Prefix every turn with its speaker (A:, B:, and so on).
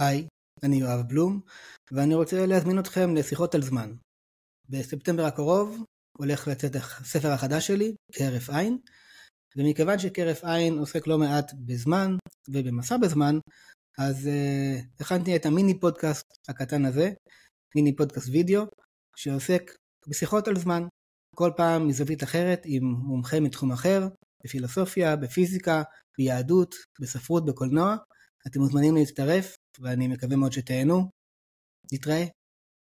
A: היי, אני יואב בלום, ואני רוצה להזמין אתכם לשיחות על זמן. בספטמבר הקרוב הולך לצאת הספר החדש שלי, כהרף עין, ומכיוון שכהרף עין עוסק לא מעט בזמן ובמסע בזמן, אז uh, הכנתי את המיני פודקאסט הקטן הזה, מיני פודקאסט וידאו, שעוסק בשיחות על זמן, כל פעם מזווית אחרת עם מומחה מתחום אחר, בפילוסופיה, בפיזיקה, ביהדות, בספרות, בקולנוע. אתם מוזמנים להצטרף, ואני מקווה מאוד שתהנו. נתראה.